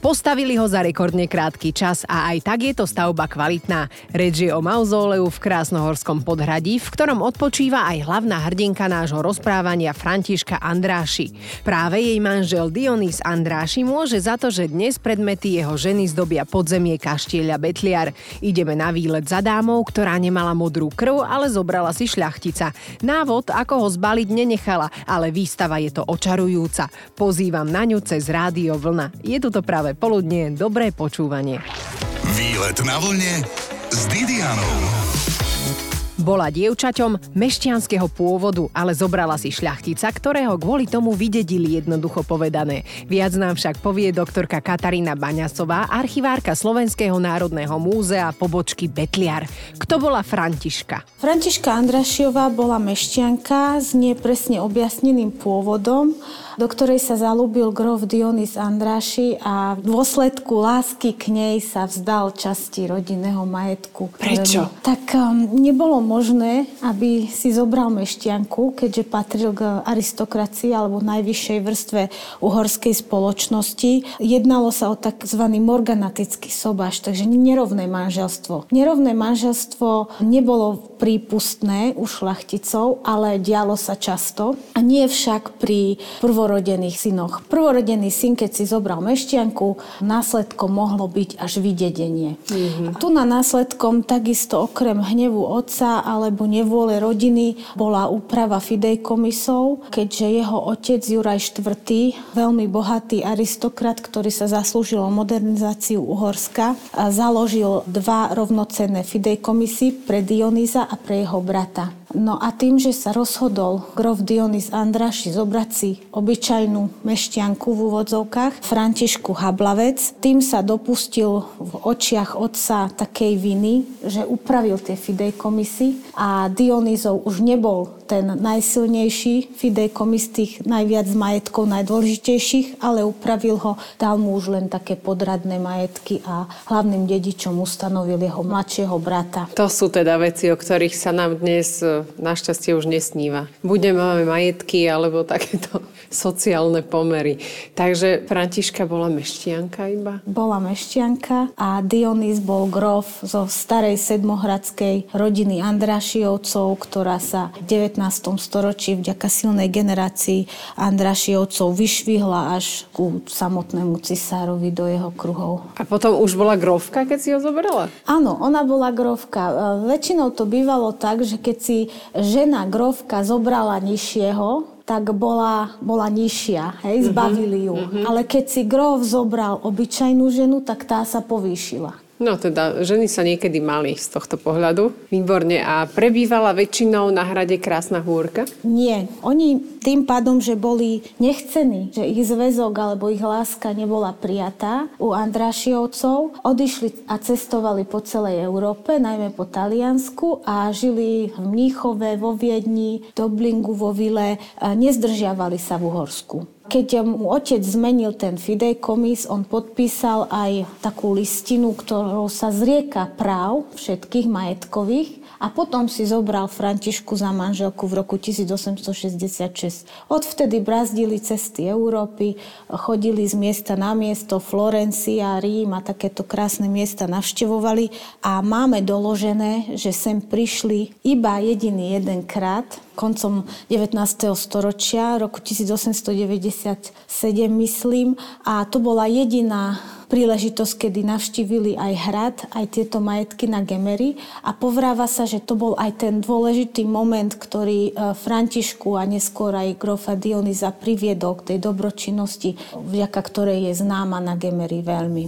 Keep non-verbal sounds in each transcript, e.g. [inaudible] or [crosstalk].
Postavili ho za rekordne krátky čas a aj tak je to stavba kvalitná. Reč je o mauzóleu v Krásnohorskom podhradí, v ktorom odpočíva aj hlavná hrdinka nášho rozprávania Františka Andráši. Práve jej manžel Dionys Andráši môže za to, že dnes predmety jeho ženy zdobia podzemie kaštieľa Betliar. Ideme na výlet za dámou, ktorá nemala modrú krv, ale zobrala si šľachtica. Návod, ako ho zbaliť, nenechala, ale výstava je to očarujúca. Pozývam na ňu cez rádio Vlna. Je tu to práve poludnie, dobré počúvanie. Výlet na vlne s Didianou. Bola dievčaťom mešťanského pôvodu, ale zobrala si šľachtica, ktorého kvôli tomu vydedili jednoducho povedané. Viac nám však povie doktorka Katarína Baňasová, archivárka Slovenského národného múzea pobočky Betliar. Kto bola Františka? Františka Andrašiová bola mešťanka s nepresne objasneným pôvodom, do ktorej sa zalúbil grof Dionys Andráši a v dôsledku lásky k nej sa vzdal časti rodinného majetku. Prečo? Tak um, nebolo možné, aby si zobral meštianku, keďže patril k aristokracii alebo najvyššej vrstve uhorskej spoločnosti. Jednalo sa o tzv. morganatický sobáš, takže nerovné manželstvo. Nerovné manželstvo nebolo prípustné u šlachticov, ale dialo sa často. A nie však pri prvorodených synoch. Prvorodený syn, keď si zobral meštianku, následkom mohlo byť až vydedenie. Mm-hmm. Tu na následkom takisto okrem hnevu otca alebo nevôle rodiny bola úprava fidejkomisov, keďže jeho otec Juraj IV, veľmi bohatý aristokrat, ktorý sa zaslúžil o modernizáciu Uhorska, založil dva rovnocenné fidejkomisy pre Dionýza a pre jeho brata. No a tým, že sa rozhodol grof Dionys Andraši zobrať si obyčajnú meštianku v úvodzovkách, Františku Hablavec, tým sa dopustil v očiach otca takej viny, že upravil tie fidejkomisy a Dionýzov už nebol ten najsilnejší fidejkomis tých najviac majetkov, najdôležitejších, ale upravil ho, dal mu už len také podradné majetky a hlavným dedičom ustanovil jeho mladšieho brata. To sú teda veci, o ktorých sa nám dnes našťastie už nesníva. Budeme máme majetky alebo takéto [laughs] sociálne pomery. Takže Františka bola meštianka iba? Bola meštianka a Dionys bol grof zo starej sedmohradskej rodiny Andrašiovcov, ktorá sa v 19 storočí vďaka silnej generácii Andrašiovcov vyšvihla až ku samotnému cisárovi do jeho kruhov. A potom už bola grovka, keď si ho zobrala? Áno, ona bola grovka. E, väčšinou to bývalo tak, že keď si žena grovka zobrala nižšieho, tak bola, bola nižšia, hej, mhm, zbavili ju. Uh-huh. Ale keď si grof zobral obyčajnú ženu, tak tá sa povýšila. No teda, ženy sa niekedy mali z tohto pohľadu. Výborne. A prebývala väčšinou na hrade Krásna húrka? Nie. Oni tým pádom, že boli nechcení, že ich zväzok alebo ich láska nebola prijatá u Andrašiovcov, odišli a cestovali po celej Európe, najmä po Taliansku a žili v Mníchove, vo Viedni, Doblingu, vo Vile. Nezdržiavali sa v Uhorsku. Keď mu otec zmenil ten fidejkomis, on podpísal aj takú listinu, ktorou sa zrieka práv všetkých majetkových a potom si zobral Františku za manželku v roku 1866. Odvtedy brazdili cesty Európy, chodili z miesta na miesto, Florencia, Rím a takéto krásne miesta navštevovali a máme doložené, že sem prišli iba jediný jedenkrát, koncom 19. storočia, roku 1897 myslím. A to bola jediná príležitosť, kedy navštívili aj hrad, aj tieto majetky na Gemery a povráva sa, že to bol aj ten dôležitý moment, ktorý e, Františku a neskôr aj grofa Dionyza priviedol k tej dobročinnosti, vďaka ktorej je známa na Gemery veľmi.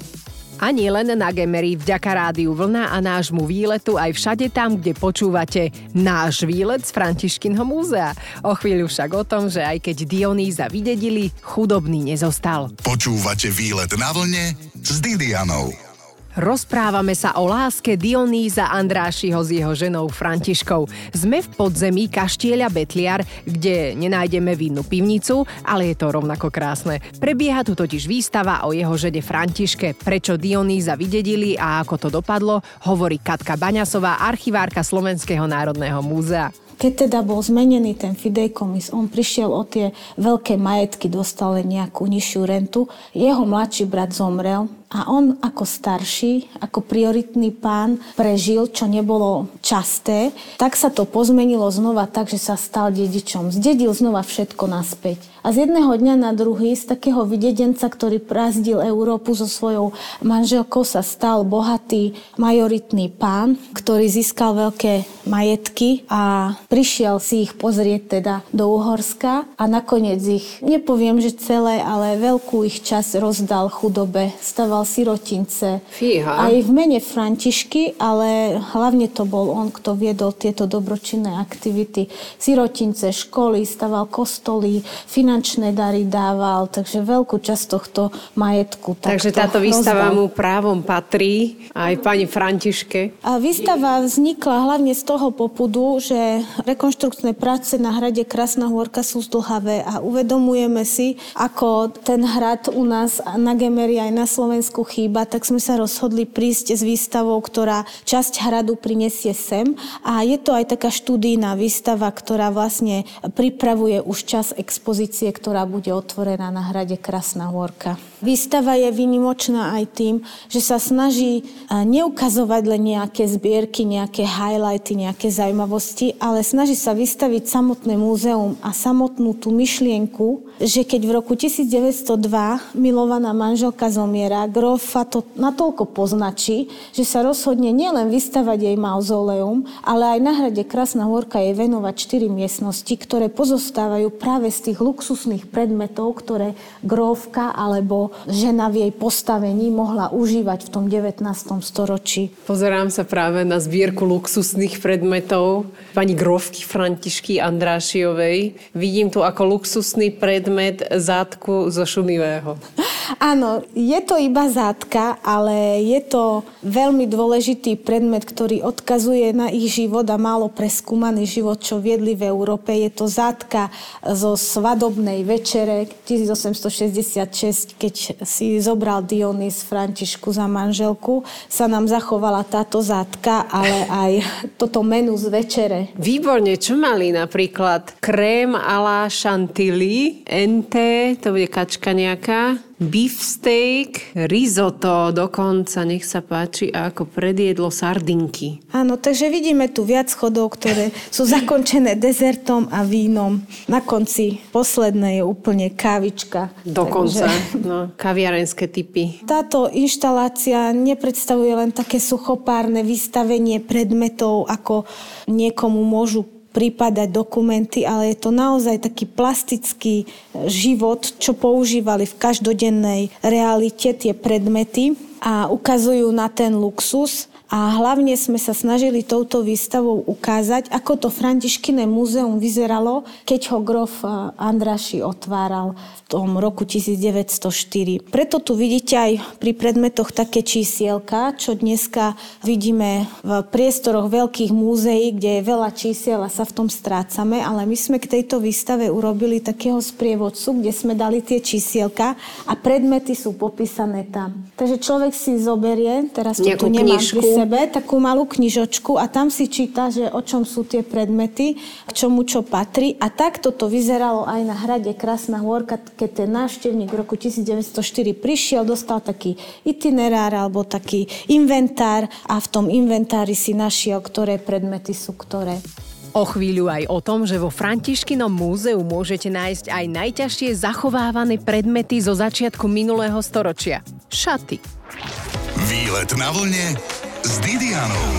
A nie len na Gemery, vďaka rádiu Vlna a nášmu výletu aj všade tam, kde počúvate náš výlet z Františkinho múzea. O chvíľu však o tom, že aj keď Dionýza vydedili, chudobný nezostal. Počúvate výlet na vlne s Didianou. Rozprávame sa o láske Dionýza Andrášiho s jeho ženou Františkou. Sme v podzemí kaštieľa Betliar, kde nenájdeme vinnú pivnicu, ale je to rovnako krásne. Prebieha tu totiž výstava o jeho žene Františke. Prečo Dionýza vydedili a ako to dopadlo, hovorí Katka Baňasová, archivárka Slovenského národného múzea. keď teda bol zmenený ten fidejkomis, on prišiel o tie veľké majetky, dostal nejakú nižšiu rentu. Jeho mladší brat zomrel a on ako starší, ako prioritný pán prežil, čo nebolo časté, tak sa to pozmenilo znova tak, že sa stal dedičom. Zdedil znova všetko naspäť. A z jedného dňa na druhý, z takého videdenca, ktorý prazdil Európu so svojou manželkou, sa stal bohatý majoritný pán, ktorý získal veľké majetky a prišiel si ich pozrieť teda do Uhorska a nakoniec ich, nepoviem, že celé, ale veľkú ich časť rozdal chudobe. Staval vychoval sirotince. Fíha. Aj v mene Františky, ale hlavne to bol on, kto viedol tieto dobročinné aktivity. Sirotince, školy, staval kostoly, finančné dary dával, takže veľkú časť tohto majetku. Takže táto výstava rozdal. mu právom patrí aj pani Františke. A výstava vznikla hlavne z toho popudu, že rekonštrukčné práce na hrade Krasná Hôrka sú zdlhavé a uvedomujeme si, ako ten hrad u nás na Gemeri aj na Slovensku Slovensku chýba, tak sme sa rozhodli prísť s výstavou, ktorá časť hradu prinesie sem. A je to aj taká študijná výstava, ktorá vlastne pripravuje už čas expozície, ktorá bude otvorená na hrade Krasná Hôrka. Výstava je vynimočná aj tým, že sa snaží neukazovať len nejaké zbierky, nejaké highlighty, nejaké zaujímavosti, ale snaží sa vystaviť samotné múzeum a samotnú tú myšlienku, že keď v roku 1902 milovaná manželka zomiera, Grofa to natoľko poznačí, že sa rozhodne nielen vystavať jej mauzoleum, ale aj na hrade Krasná Hôrka jej venovať štyri miestnosti, ktoré pozostávajú práve z tých luxusných predmetov, ktoré Grófka alebo žena v jej postavení mohla užívať v tom 19. storočí. Pozerám sa práve na zbierku luxusných predmetov pani Grófky Františky Andrášiovej. Vidím tu ako luxusný predmet zátku zo Šumivého. Áno, je to iba zátka, ale je to veľmi dôležitý predmet, ktorý odkazuje na ich život a málo preskúmaný život, čo viedli v Európe. Je to zátka zo svadobnej večere 1866, keď si zobral Dionys Františku za manželku, sa nám zachovala táto zátka, ale aj toto menu z večere. Výborne, čo mali napríklad? Krém a la chantilly, ente, to bude kačka nejaká, beefsteak, risotto dokonca, nech sa páči, a ako predjedlo sardinky. Áno, takže vidíme tu viac chodov, ktoré sú zakončené dezertom a vínom. Na konci posledné je úplne kávička. Dokonca, takže... no, kaviarenské typy. Táto inštalácia nepredstavuje len také suchopárne vystavenie predmetov, ako niekomu môžu prípadať dokumenty, ale je to naozaj taký plastický život, čo používali v každodennej realite tie predmety a ukazujú na ten luxus a hlavne sme sa snažili touto výstavou ukázať, ako to Františkine múzeum vyzeralo, keď ho grof eh, Andraši otváral v tom roku 1904. Preto tu vidíte aj pri predmetoch také čísielka, čo dneska vidíme v priestoroch veľkých múzeí, kde je veľa čísiel a sa v tom strácame, ale my sme k tejto výstave urobili takého sprievodcu, kde sme dali tie čísielka a predmety sú popísané tam. Takže človek si zoberie, teraz to tu nemám pri sebe takú malú knižočku a tam si číta, že o čom sú tie predmety, k čomu čo patrí. A takto to vyzeralo aj na hrade Krásna hôrka, keď ten návštevník v roku 1904 prišiel, dostal taký itinerár alebo taký inventár a v tom inventári si našiel, ktoré predmety sú ktoré. O chvíľu aj o tom, že vo Františkinom múzeu môžete nájsť aj najťažšie zachovávané predmety zo začiatku minulého storočia. Šaty. Výlet na vlne s Didianou.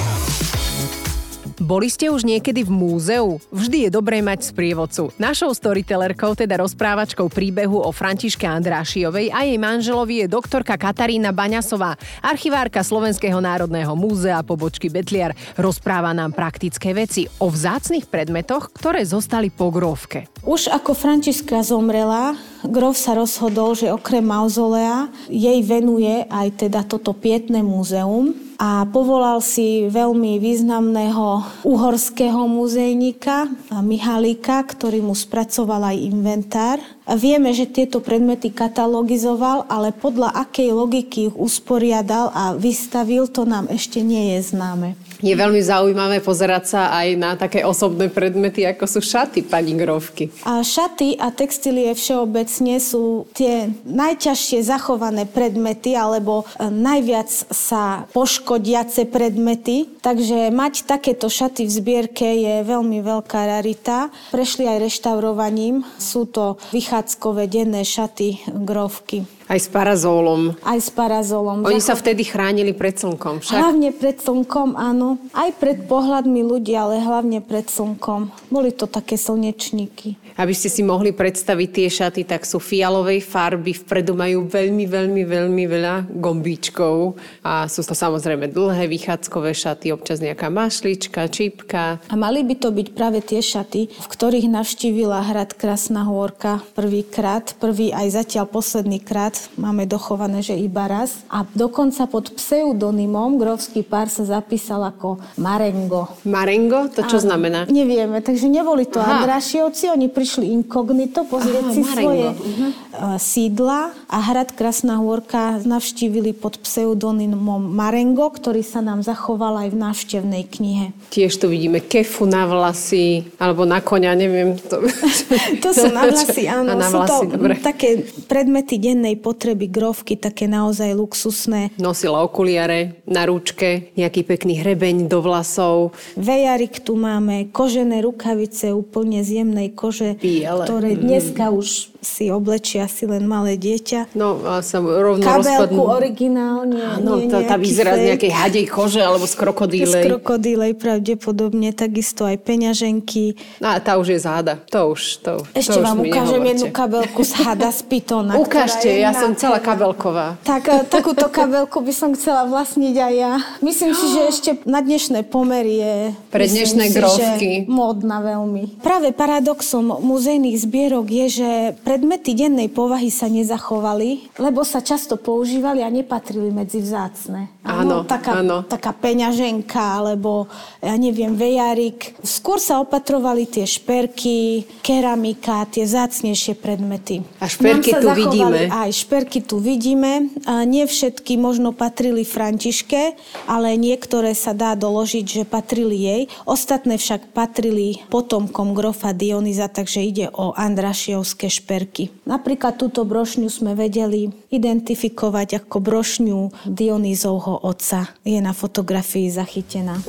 Boli ste už niekedy v múzeu? Vždy je dobré mať sprievodcu. Našou storytellerkou, teda rozprávačkou príbehu o Františke Andrášiovej a jej manželovi je doktorka Katarína Baňasová, archivárka Slovenského národného múzea pobočky Betliar. Rozpráva nám praktické veci o vzácnych predmetoch, ktoré zostali po grovke. Už ako Františka zomrela, Grof sa rozhodol, že okrem mauzolea jej venuje aj teda toto pietné múzeum a povolal si veľmi významného uhorského muzejníka Mihalika, ktorý mu spracoval aj inventár. Vieme, že tieto predmety katalogizoval, ale podľa akej logiky ich usporiadal a vystavil, to nám ešte nie je známe. Je veľmi zaujímavé pozerať sa aj na také osobné predmety, ako sú šaty pani Grovky. A šaty a textílie všeobecne sú tie najťažšie zachované predmety alebo e, najviac sa poškodiace predmety. Takže mať takéto šaty v zbierke je veľmi veľká rarita. Prešli aj reštaurovaním. Sú to vychádzkové denné šaty Grovky. Aj s parazólom. Aj s parazolom. Oni sa vtedy chránili pred slnkom však? Hlavne pred slnkom, áno. Aj pred pohľadmi ľudí, ale hlavne pred slnkom. Boli to také slnečníky. Aby ste si mohli predstaviť tie šaty, tak sú fialovej farby, vpredu majú veľmi, veľmi, veľmi veľa gombíčkov a sú to samozrejme dlhé vychádzkové šaty, občas nejaká mašlička, čipka. A mali by to byť práve tie šaty, v ktorých navštívila hrad Krasná Hôrka prvýkrát, prvý aj zatiaľ posledný krát, máme dochované, že iba raz. A dokonca pod pseudonymom Grovský pár sa zapísal ako Marengo. Marengo? To čo a, znamená? Nevieme, takže neboli to Aha. Andrašiovci, oni prišli inkognito pozrieť Aha, si Marengo. svoje uh-huh. sídla a hrad Krasná Hôrka navštívili pod pseudonymom Marengo, ktorý sa nám zachoval aj v návštevnej knihe. Tiež tu vidíme kefu na vlasy, alebo na konia, neviem. To, [laughs] to sú na vlasy, áno. Na vlasy, sú to dobre. také predmety dennej potreby, grovky, také naozaj luxusné. Nosila okuliare na rúčke, nejaký pekný hrebeň do vlasov. Vejarik tu máme, kožené rukavice úplne z jemnej kože, Biele. ktoré dneska mm. už si oblečia si len malé dieťa. No a sa rovno Kabelku rozpadnú. originálne. No, tá, tá vyzerá z nejakej hadej kože alebo z krokodílej. Z krokodílej pravdepodobne, takisto aj peňaženky. No a tá už je záda. To už, to, Ešte to už vám ukážem jednu kabelku z hada z [laughs] pitona. Ukážte, ja som celá kabelková. Tak, e, takúto kabelku by som chcela vlastniť aj ja. Myslím si, že ešte na dnešné pomery je... Pre dnešné grovky. Módna veľmi. Práve paradoxom muzejných zbierok je, že predmety dennej povahy sa nezachovali, lebo sa často používali a nepatrili medzi vzácne. Áno, taká, áno. taká peňaženka, alebo ja neviem, vejarik. Skôr sa opatrovali tie šperky, keramika, tie vzácnejšie predmety. A šperky tu vidíme. Aj šperky tu vidíme. Nie všetky možno patrili Františke, ale niektoré sa dá doložiť, že patrili jej. Ostatné však patrili potomkom grofa Dionyza, takže ide o Andrašiovské šperky. Napríklad túto brošňu sme vedeli identifikovať ako brošňu Dionýzovho otca. Je na fotografii zachytená.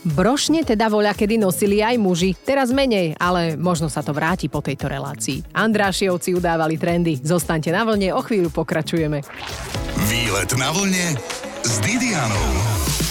Brošne teda voľa kedy nosili aj muži, teraz menej, ale možno sa to vráti po tejto relácii. Andrášiovci udávali trendy. Zostaňte na vlne, o chvíľu pokračujeme. Výlet na vlne s Didianou.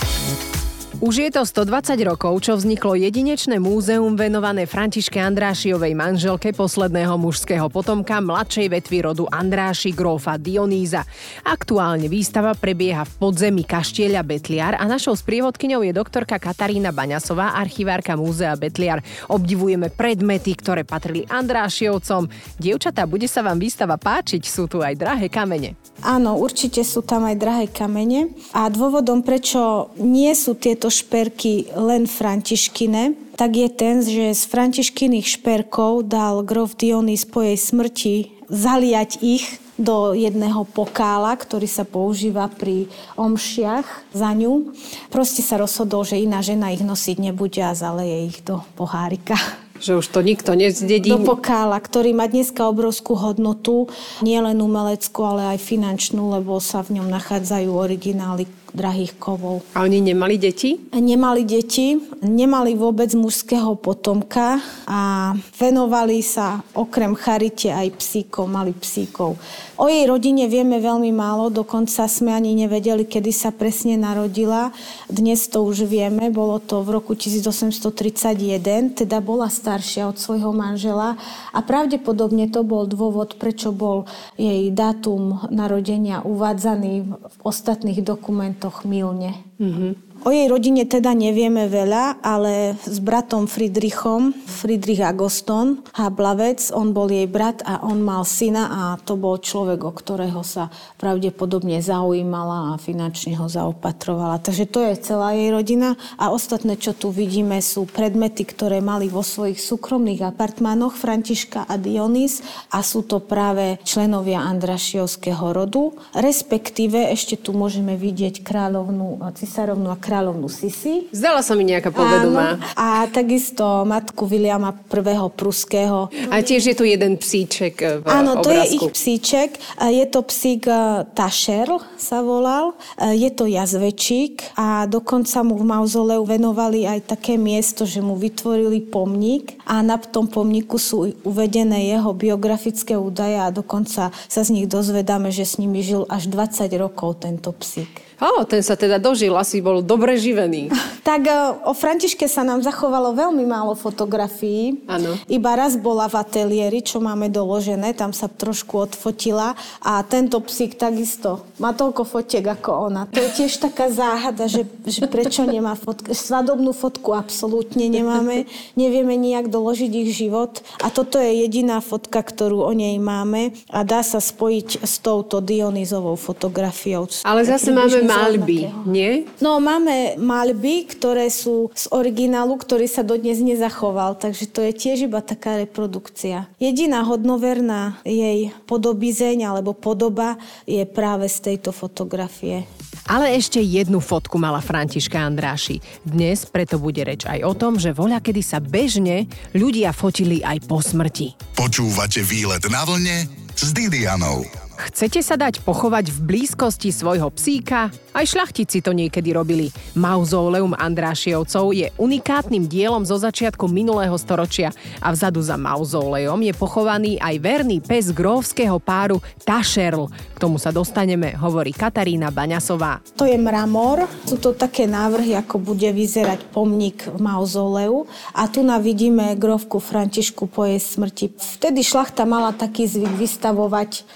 Už je to 120 rokov, čo vzniklo jedinečné múzeum venované Františke Andrášiovej manželke posledného mužského potomka mladšej vetvy rodu Andráši Grófa Dionýza. Aktuálne výstava prebieha v podzemí kaštieľa Betliar a našou sprievodkyňou je doktorka Katarína Baňasová, archivárka múzea Betliar. Obdivujeme predmety, ktoré patrili Andrášiovcom. Dievčatá, bude sa vám výstava páčiť, sú tu aj drahé kamene. Áno, určite sú tam aj drahé kamene a dôvodom, prečo nie sú tieto šperky len františkine, tak je ten, že z františkyných šperkov dal grof Dionys po jej smrti zaliať ich do jedného pokála, ktorý sa používa pri omšiach za ňu. Proste sa rozhodol, že iná žena ich nosiť nebude a zaleje ich do pohárika. Že už to nikto nezdedí. Do pokála, ktorý má dneska obrovskú hodnotu, nielen umeleckú, ale aj finančnú, lebo sa v ňom nachádzajú originály drahých kovov. A oni nemali deti? Nemali deti, nemali vôbec mužského potomka a venovali sa okrem charite aj psíkov, mali psíkov. O jej rodine vieme veľmi málo, dokonca sme ani nevedeli, kedy sa presne narodila. Dnes to už vieme, bolo to v roku 1831, teda bola staršia od svojho manžela a pravdepodobne to bol dôvod, prečo bol jej dátum narodenia uvádzaný v ostatných dokumentoch milne. Mm-hmm. O jej rodine teda nevieme veľa, ale s bratom Friedrichom, Friedrich Agoston, Hablavec, on bol jej brat a on mal syna a to bol človek, o ktorého sa pravdepodobne zaujímala a finančne ho zaopatrovala. Takže to je celá jej rodina a ostatné, čo tu vidíme, sú predmety, ktoré mali vo svojich súkromných apartmánoch Františka a Dionys a sú to práve členovia Andrašiovského rodu, respektíve ešte tu môžeme vidieť kráľovnú, cisárovnú a kráľovnú Sisi. Zdala sa mi nejaká povedomá. A takisto matku Viliama I. Pruského. A tiež je tu jeden psíček v Áno, to je obrázku. ich psíček. Je to psík e, Tašerl sa volal. E, Je to jazvečík a dokonca mu v mauzoleu venovali aj také miesto, že mu vytvorili pomník a na tom pomníku sú uvedené jeho biografické údaje a dokonca sa z nich dozvedáme, že s nimi žil až 20 rokov tento psík. Ó, ten sa teda dožil, asi bol dobre živený. [laughs] Tak e, o Františke sa nám zachovalo veľmi málo fotografií. Áno. Iba raz bola v ateliéri, čo máme doložené, tam sa trošku odfotila a tento psík takisto má toľko fotiek ako ona. To je tiež taká záhada, že, že prečo nemá fotku. Svadobnú fotku absolútne nemáme, nevieme nijak doložiť ich život a toto je jediná fotka, ktorú o nej máme a dá sa spojiť s touto Dionýzovou fotografiou. Ale zase máme malby, nie? No, máme malby, ktoré sú z originálu, ktorý sa dodnes nezachoval, takže to je tiež iba taká reprodukcia. Jediná hodnoverná jej podobizeň alebo podoba je práve z tejto fotografie. Ale ešte jednu fotku mala Františka Andráši. Dnes preto bude reč aj o tom, že voľa kedy sa bežne ľudia fotili aj po smrti. Počúvate výlet na vlne s Didianou. Chcete sa dať pochovať v blízkosti svojho psíka? Aj šľachtici to niekedy robili. Mauzóleum Andrášiovcov je unikátnym dielom zo začiatku minulého storočia a vzadu za mauzóleum je pochovaný aj verný pes gróvskeho páru Tašerl. K tomu sa dostaneme, hovorí Katarína Baňasová. To je mramor, sú to také návrhy, ako bude vyzerať pomník v mauzoleu. A tu vidíme grovku Františku po jej smrti. Vtedy šlachta mala taký zvyk vystavovať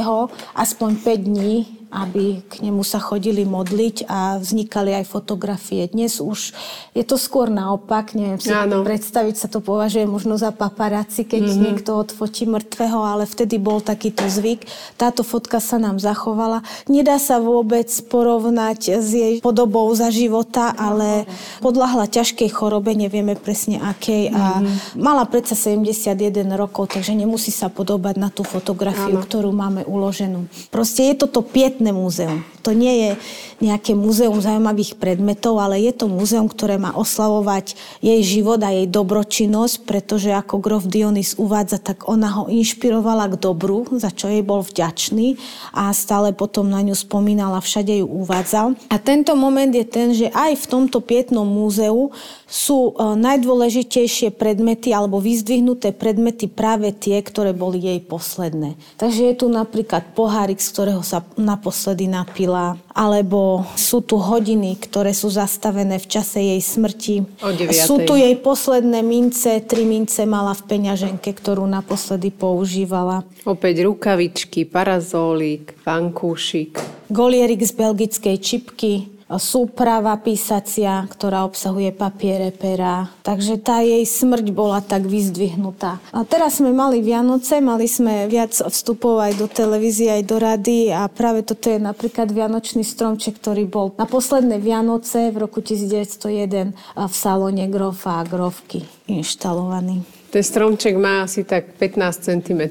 mŕtvého aspoň 5 dní aby k nemu sa chodili modliť a vznikali aj fotografie. Dnes už je to skôr naopak, neviem si Áno. predstaviť, sa to považuje možno za paparáci, keď mm-hmm. niekto odfotí mŕtvého, ale vtedy bol takýto zvyk. Táto fotka sa nám zachovala. Nedá sa vôbec porovnať s jej podobou za života, ale podľahla ťažkej chorobe, nevieme presne akej a mala predsa 71 rokov, takže nemusí sa podobať na tú fotografiu, Áno. ktorú máme uloženú. Proste je toto pietné múzeum. To nie je nejaké múzeum zaujímavých predmetov, ale je to múzeum, ktoré má oslavovať jej život a jej dobročinnosť, pretože ako grof Dionys uvádza, tak ona ho inšpirovala k dobru, za čo jej bol vďačný a stále potom na ňu spomínala, všade ju uvádzal. A tento moment je ten, že aj v tomto pietnom múzeu sú e, najdôležitejšie predmety alebo vyzdvihnuté predmety práve tie, ktoré boli jej posledné. Takže je tu napríklad pohárik, z ktorého sa naposledy napila, alebo sú tu hodiny, ktoré sú zastavené v čase jej smrti. O. Sú tu jej posledné mince, tri mince mala v peňaženke, ktorú naposledy používala. Opäť rukavičky, parazólík, vankúšik. Golierik z belgickej čipky, súprava písacia, ktorá obsahuje papiere, pera. Takže tá jej smrť bola tak vyzdvihnutá. A teraz sme mali Vianoce, mali sme viac vstupov aj do televízie, aj do rady a práve toto je napríklad Vianočný stromček, ktorý bol na posledné Vianoce v roku 1901 v salóne grofa a grofky inštalovaný. Ten stromček má asi tak 15 cm,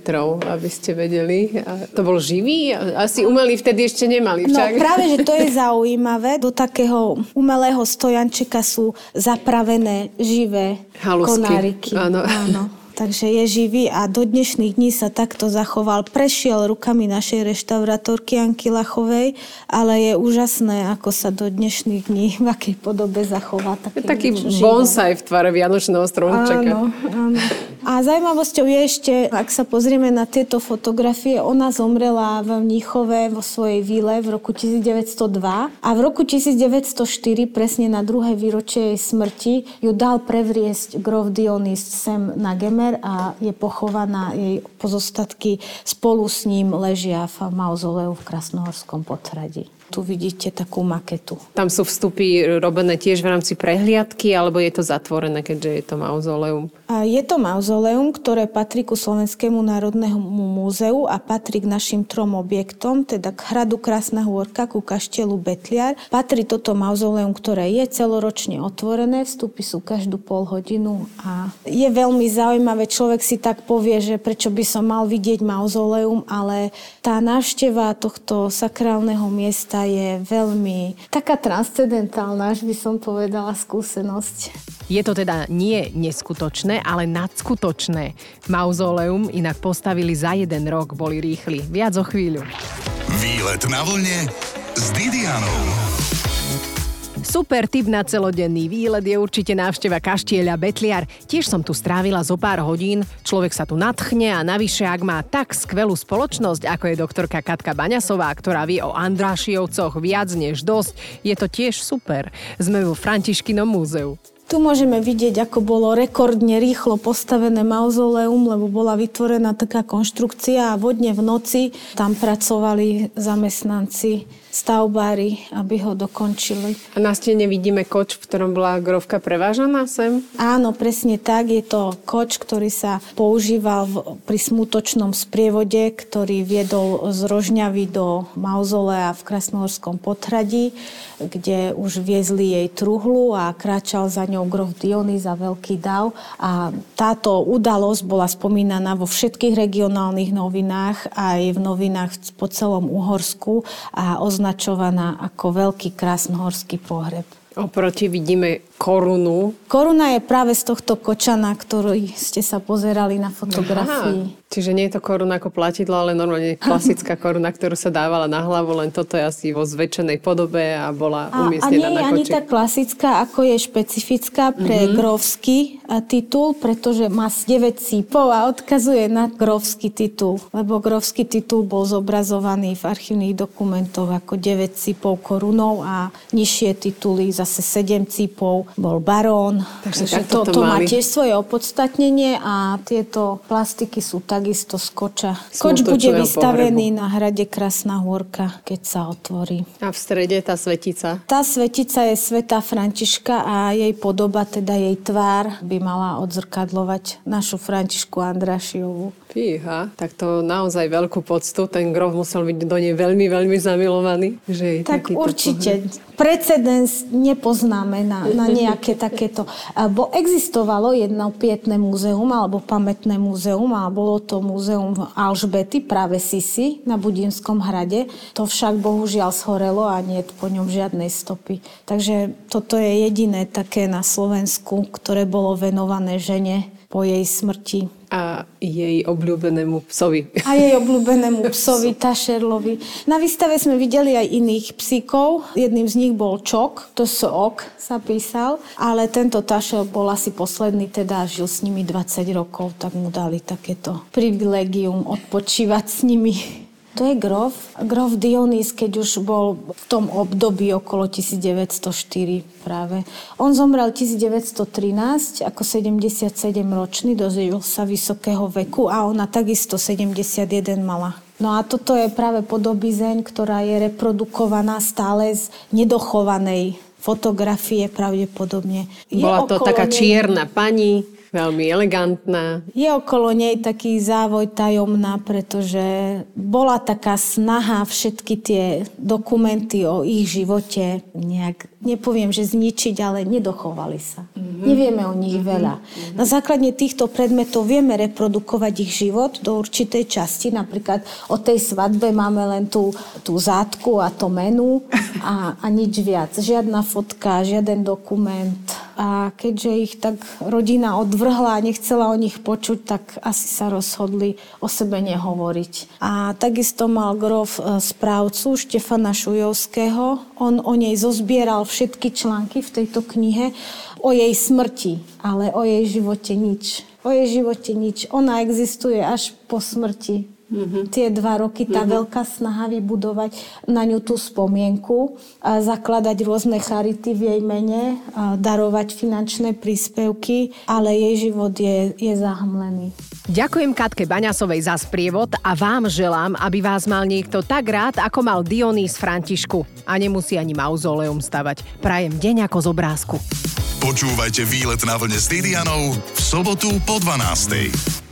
aby ste vedeli. A to bol živý? Asi umelý vtedy ešte nemali No však. práve, že to je [laughs] zaujímavé. Do takého umelého stojančeka sú zapravené živé Halusky. konáriky. Áno. Áno. Takže je živý a do dnešných dní sa takto zachoval. Prešiel rukami našej reštaurátorky Anky Lachovej, ale je úžasné, ako sa do dnešných dní v akej podobe zachová. Je Také taký niečo živé. bonsai v tvare Vianočného stromčeka. Áno, áno. A zaujímavosťou je ešte, ak sa pozrieme na tieto fotografie, ona zomrela v Mníchove vo svojej vile v roku 1902 a v roku 1904, presne na druhé výročie jej smrti, ju dal prevriesť grof Dionys sem na Gemer a je pochovaná, jej pozostatky spolu s ním ležia v mauzoleu v Krasnohorskom podhradí. Tu vidíte takú maketu. Tam sú vstupy robené tiež v rámci prehliadky, alebo je to zatvorené, keďže je to mauzoleum? Je to mauzoleum, ktoré patrí ku Slovenskému národnému múzeu a patrí k našim trom objektom, teda k hradu Krásna Hôrka, ku kaštieľu Betliar. Patrí toto mauzoleum, ktoré je celoročne otvorené, vstupy sú každú pol hodinu a je veľmi zaujímavé. Človek si tak povie, že prečo by som mal vidieť mauzoleum, ale tá návšteva tohto sakrálneho miesta je veľmi taká transcendentálna, až by som povedala, skúsenosť. Je to teda nie neskutočné, ale nadskutočné. Mauzoleum inak postavili za jeden rok, boli rýchli. Viac o chvíľu. Výlet na vlne s Didianou. Super tip na celodenný výlet je určite návšteva kaštieľa Betliar. Tiež som tu strávila zo pár hodín, človek sa tu nadchne a navyše, ak má tak skvelú spoločnosť, ako je doktorka Katka Baňasová, ktorá vie o Andrášiovcoch viac než dosť, je to tiež super. Sme vo Františkinom múzeu. Tu môžeme vidieť, ako bolo rekordne rýchlo postavené mauzoleum, lebo bola vytvorená taká konštrukcia a vodne v noci tam pracovali zamestnanci stavbári, aby ho dokončili. A na stene vidíme koč, v ktorom bola grovka prevážaná sem? Áno, presne tak. Je to koč, ktorý sa používal v, pri smutočnom sprievode, ktorý viedol z Rožňavy do Mauzolea v Krasnohorskom podhradí, kde už viezli jej truhlu a kráčal za ňou grof Dionys a veľký dav. A táto udalosť bola spomínaná vo všetkých regionálnych novinách, aj v novinách po celom Uhorsku a označovaná ako veľký krásnohorský pohreb. Oproti vidíme korunu. Koruna je práve z tohto kočana, ktorý ste sa pozerali na fotografii. Aha, čiže nie je to koruna ako platidlo, ale normálne [laughs] klasická koruna, ktorú sa dávala na hlavu, len toto je asi vo zväčšenej podobe a bola a, umiestnená a nie je ani tak klasická, ako je špecifická pre mm-hmm. grovský titul, pretože má 9 cípov a odkazuje na grovský titul, lebo grovský titul bol zobrazovaný v archívnych dokumentoch ako 9 cípov korunou a nižšie tituly zase 7 cípov bol barón. Takže to, to, to má tiež svoje opodstatnenie a tieto plastiky sú takisto z koča. Koč bude vystavený pohrebu. na hrade Krasná hôrka, keď sa otvorí. A v strede tá svetica? Tá svetica je Sveta Františka a jej podoba, teda jej tvár, by mala odzrkadlovať našu Františku Andrašiovú. Fíha, tak to naozaj veľkú poctu. Ten grof musel byť do nej veľmi, veľmi zamilovaný. Že tak určite. Pohľad. Precedens nepoznáme na, na nejaké takéto. Bo existovalo jedno pietné múzeum alebo pamätné múzeum a bolo to múzeum Alžbety, práve Sisi na Budinskom hrade. To však bohužiaľ shorelo a nie je po ňom žiadnej stopy. Takže toto je jediné také na Slovensku, ktoré bolo venované žene po jej smrti a jej obľúbenému psovi. A jej obľúbenému psovi, [laughs] Tašerlovi. Na výstave sme videli aj iných psíkov. Jedným z nich bol Čok, to Ok sa písal, ale tento Tašel bol asi posledný, teda žil s nimi 20 rokov, tak mu dali takéto privilegium odpočívať s nimi. To je grof. Grof Dionys, keď už bol v tom období okolo 1904 práve. On zomrel 1913 ako 77 ročný, dozvedel sa vysokého veku a ona takisto 71 mala. No a toto je práve podobizeň, ktorá je reprodukovaná stále z nedochovanej fotografie pravdepodobne. Bola to taká nej... čierna pani, Veľmi elegantná. Je okolo nej taký závoj tajomná, pretože bola taká snaha všetky tie dokumenty o ich živote nejak, nepoviem, že zničiť, ale nedochovali sa. Mm-hmm. Nevieme o nich mm-hmm. veľa. Na základe týchto predmetov vieme reprodukovať ich život do určitej časti. Napríklad o tej svadbe máme len tú, tú zátku a to menu a, a nič viac. Žiadna fotka, žiaden dokument. A keďže ich tak rodina od odvrhla a nechcela o nich počuť, tak asi sa rozhodli o sebe nehovoriť. A takisto mal grof e, správcu Štefana Šujovského. On o nej zozbieral všetky články v tejto knihe o jej smrti, ale o jej živote nič. O jej živote nič. Ona existuje až po smrti Mm-hmm. Tie dva roky, tá mm-hmm. veľká snaha vybudovať na ňu tú spomienku, a zakladať rôzne charity v jej mene, a darovať finančné príspevky, ale jej život je, je zahmlený. Ďakujem Katke Baňasovej za sprievod a vám želám, aby vás mal niekto tak rád, ako mal Dionys Františku. A nemusí ani mauzoleum stavať. Prajem deň ako z obrázku. Počúvajte výlet na vlne s Didianou v sobotu po 12.